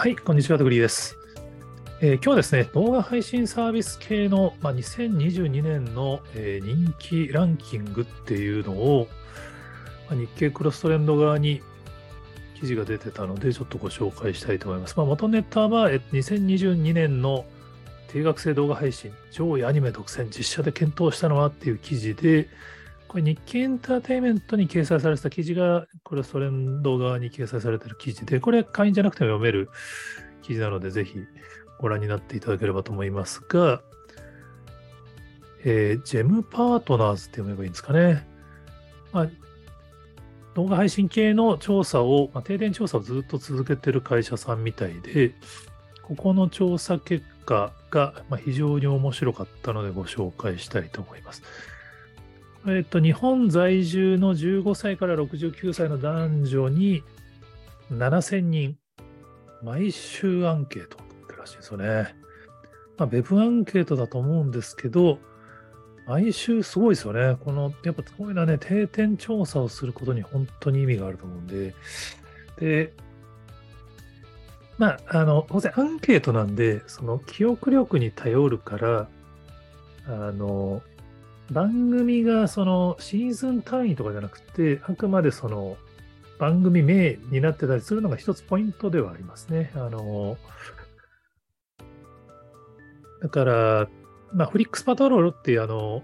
はい、こんにちは、トグリーです。えー、今日はですね、動画配信サービス系の、まあ、2022年の、えー、人気ランキングっていうのを、まあ、日経クロストレンド側に記事が出てたので、ちょっとご紹介したいと思います。まあ、元ネタは、え2022年の定額制動画配信、上位アニメ独占、実写で検討したのはっていう記事で、これ日経エンターテインメントに掲載されてた記事が、クロストレンド側に掲載されてる記事で、これ会員じゃなくても読める記事なので、ぜひご覧になっていただければと思いますが、えー、ジェムパートナーズって読めばいいんですかね。まあ、動画配信系の調査を、まあ、停電調査をずっと続けてる会社さんみたいで、ここの調査結果が、ま、非常に面白かったのでご紹介したいと思います。えっと、日本在住の15歳から69歳の男女に7000人、毎週アンケートってらしいですよね。まあ、ウェブアンケートだと思うんですけど、毎週すごいですよね。この、やっぱこういうのはね、定点調査をすることに本当に意味があると思うんで、で、まあ、あの、当然アンケートなんで、その記憶力に頼るから、あの、番組がそのシーズン単位とかじゃなくて、あくまでその番組名になってたりするのが一つポイントではありますね。あの、だから、まあ、フリックスパトロールっていうあの、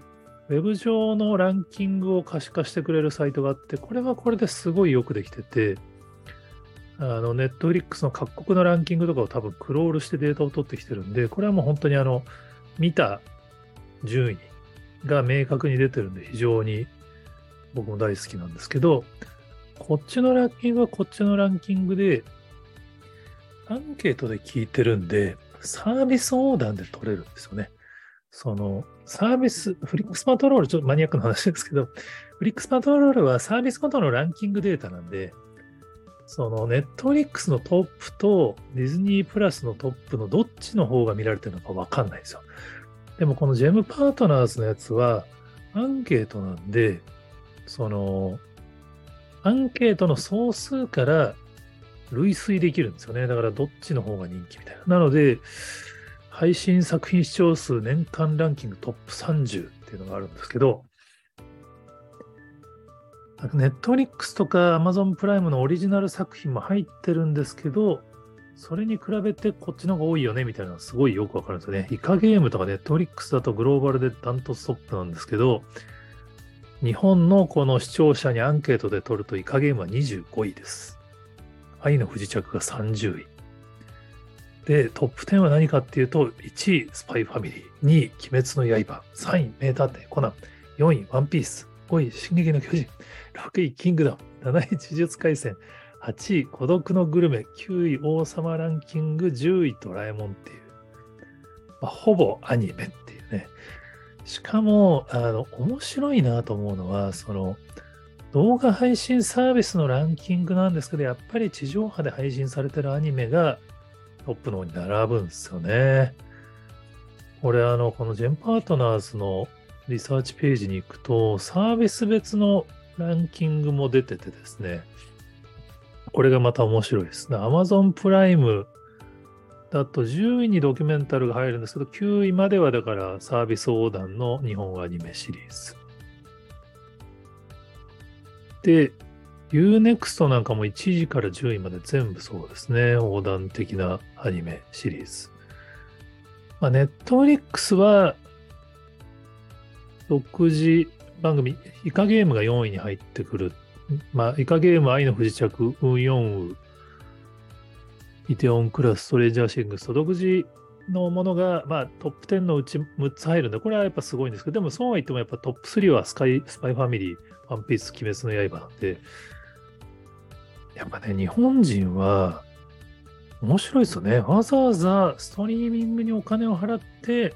ウェブ上のランキングを可視化してくれるサイトがあって、これはこれですごいよくできてて、あの、ネットフリックスの各国のランキングとかを多分クロールしてデータを取ってきてるんで、これはもう本当にあの、見た順位が明確に出てるんで、非常に僕も大好きなんですけど、こっちのランキングはこっちのランキングで、アンケートで聞いてるんで、サービス横断で取れるんですよね。その、サービス、フリックスパトロール、ちょっとマニアックな話ですけど、フリックスパトロールはサービスごとのランキングデータなんで、その、ネットフリックスのトップとディズニープラスのトップのどっちの方が見られてるのかわかんないんですよ。でもこのジェムパートナーズのやつは、アンケートなんで、その、アンケートの総数から類推できるんですよね。だからどっちの方が人気みたいな。なので、配信作品視聴数年間ランキングトップ30っていうのがあるんですけど、ネットフリックスとかアマゾンプライムのオリジナル作品も入ってるんですけど、それに比べてこっちの方が多いよねみたいなのすごいよくわかるんですよね。イカゲームとかネットフリックスだとグローバルでダントツトップなんですけど、日本のこの視聴者にアンケートで取るとイカゲームは25位です。愛の不時着が30位。で、トップ10は何かっていうと、1位、スパイファミリー。2位、鬼滅の刃。3位、名探偵コナン。4位、ワンピース。5位、進撃の巨人。6位、キングダム。7位、呪術廻戦。8位、孤独のグルメ。9位、王様ランキング。10位、ドラえもんっていう。まあ、ほぼアニメっていうね。しかも、あの、面白いなと思うのは、その、動画配信サービスのランキングなんですけど、やっぱり地上波で配信されてるアニメがトップの方に並ぶんですよね。これ、あの、このジェンパートナーズのリサーチページに行くと、サービス別のランキングも出ててですね、これがまた面白いです。Amazon プライムだと10位にドキュメンタルが入るんですけど、9位まではだからサービス横断の日本アニメシリーズ。で、Unext なんかも1位から10位まで全部そうですね。横断的なアニメシリーズ。まあ、Netflix は独自番組、イカゲームが4位に入ってくる。まあ、イカゲーム、愛の不時着、運4ウ、イテオンクラス、ストレンジャーシングスと独自のものが、まあ、トップ10のうち6つ入るんで、これはやっぱすごいんですけど、でもそうは言ってもやっぱトップ3はスカイ、スパイファミリー、ワンピース、鬼滅の刃なんで、やっぱね、日本人は面白いですよね。わざわざストリーミングにお金を払って、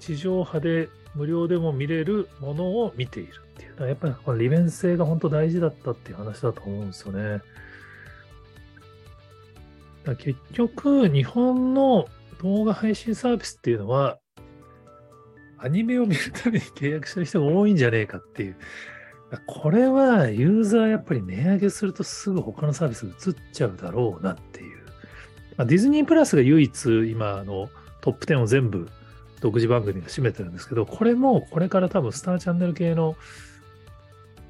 地上波で無料でも見れるものを見ているっていう。やっぱりこの利便性が本当大事だったっていう話だと思うんですよね。結局、日本の動画配信サービスっていうのは、アニメを見るために契約してる人が多いんじゃねえかっていう。これはユーザーやっぱり値上げするとすぐ他のサービス移っちゃうだろうなっていう。ま、ディズニープラスが唯一今のトップ10を全部独自番組が占めてるんですけど、これもこれから多分スターチャンネル系の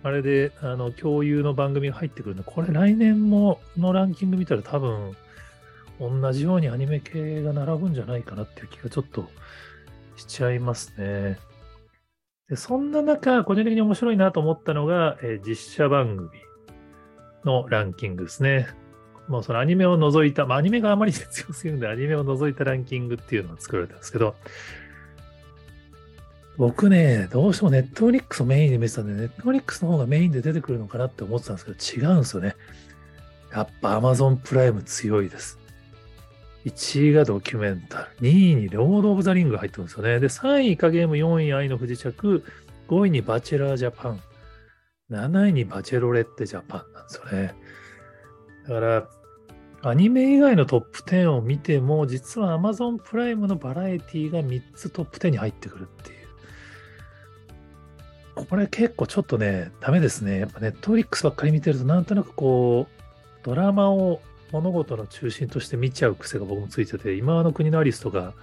あれであの共有の番組が入ってくるんで、これ来年ものランキング見たら多分同じようにアニメ系が並ぶんじゃないかなっていう気がちょっとしちゃいますね。でそんな中、個人的に面白いなと思ったのが、えー、実写番組のランキングですね。もうそのアニメを除いた、まあ、アニメがあまり強すぎるんで、アニメを除いたランキングっていうのを作られたんですけど、僕ね、どうしてもネットフリックスをメインに見てたんで、ネットフリックスの方がメインで出てくるのかなって思ってたんですけど、違うんですよね。やっぱ Amazon プライム強いです。1位がドキュメンタル、2位にロード・オブ・ザ・リングが入ってるんですよね。で、3位イカゲーム、4位愛の不時着、5位にバチェラー・ジャパン、7位にバチェロレッテ・ジャパンなんですよね。だから、アニメ以外のトップ10を見ても、実は Amazon プライムのバラエティが3つトップ10に入ってくるっていう。これ結構ちょっとね、ダメですね。やっぱネットフリックスばっかり見てると、なんとなくこう、ドラマを物事の中心として見ちゃう癖が僕もついてて、今の国のアリスとか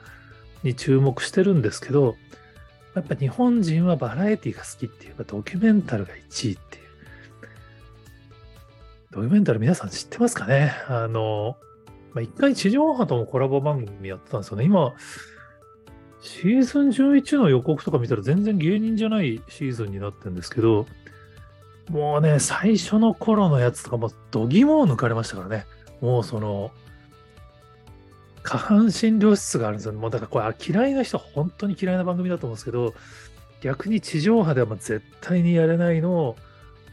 に注目してるんですけど、やっぱ日本人はバラエティが好きっていうか、ドキュメンタルが1位っていう。ドキュメンタル皆さん知ってますかね？あの、まあ、一回地上波ともコラボ番組やってたんですよね。今、シーズン11の予告とか見たら全然芸人じゃないシーズンになってるんですけど、もうね、最初の頃のやつとかも度肝を抜かれましたからね。もうその、下半身露出があるんですよ。もうだからこれ嫌いな人は本当に嫌いな番組だと思うんですけど、逆に地上波ではもう絶対にやれないのを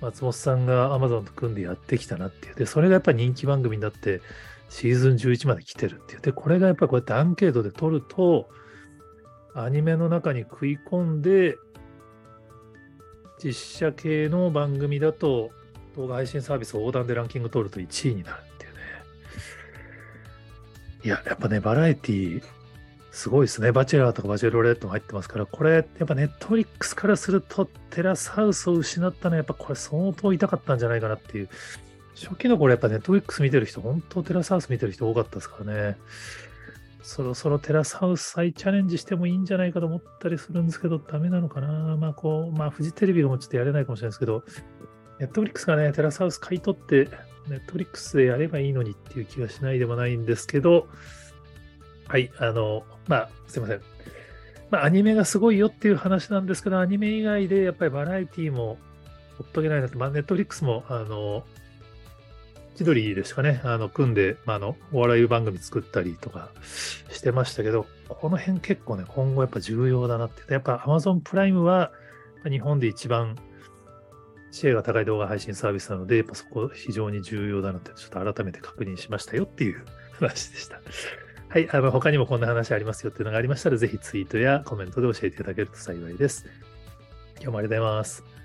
松本さんが Amazon と組んでやってきたなっていう。で、それがやっぱり人気番組になってシーズン11まで来てるっていう。で、これがやっぱりこうやってアンケートで取ると、アニメの中に食い込んで、実写系の番組だと動画配信サービス横断でランキング取ると1位になるっていうね。いや、やっぱね、バラエティすごいですね。バチェラーとかバチェロレットも入ってますから、これ、やっぱネットフリックスからすると、テラスハウスを失ったのは、やっぱこれ相当痛かったんじゃないかなっていう。初期の頃、やっぱネットフリックス見てる人、本当テラスハウス見てる人多かったですからね。そろそろテラスハウス再チャレンジしてもいいんじゃないかと思ったりするんですけど、ダメなのかな？まあ、こう、まあ、フジテレビがもちょっとやれないかもしれないですけど、ネットフリックスがね、テラスハウス買い取って、ネットフリックスでやればいいのにっていう気がしないでもないんですけど、はい、あの、まあ、すいません。まあ、アニメがすごいよっていう話なんですけど、アニメ以外でやっぱりバラエティもほっとけないなって、まあ、ネットフリックスも、あの、千鳥ですかね、あの、組んで、まあ、の、お笑い番組作ったりとかしてましたけど、この辺結構ね、今後やっぱ重要だなって。やっぱ Amazon プライムは、日本で一番シェアが高い動画配信サービスなので、やっぱそこ非常に重要だなって、ちょっと改めて確認しましたよっていう 話でした。はい、あの他にもこんな話ありますよっていうのがありましたら、ぜひツイートやコメントで教えていただけると幸いです。今日もありがとうございます。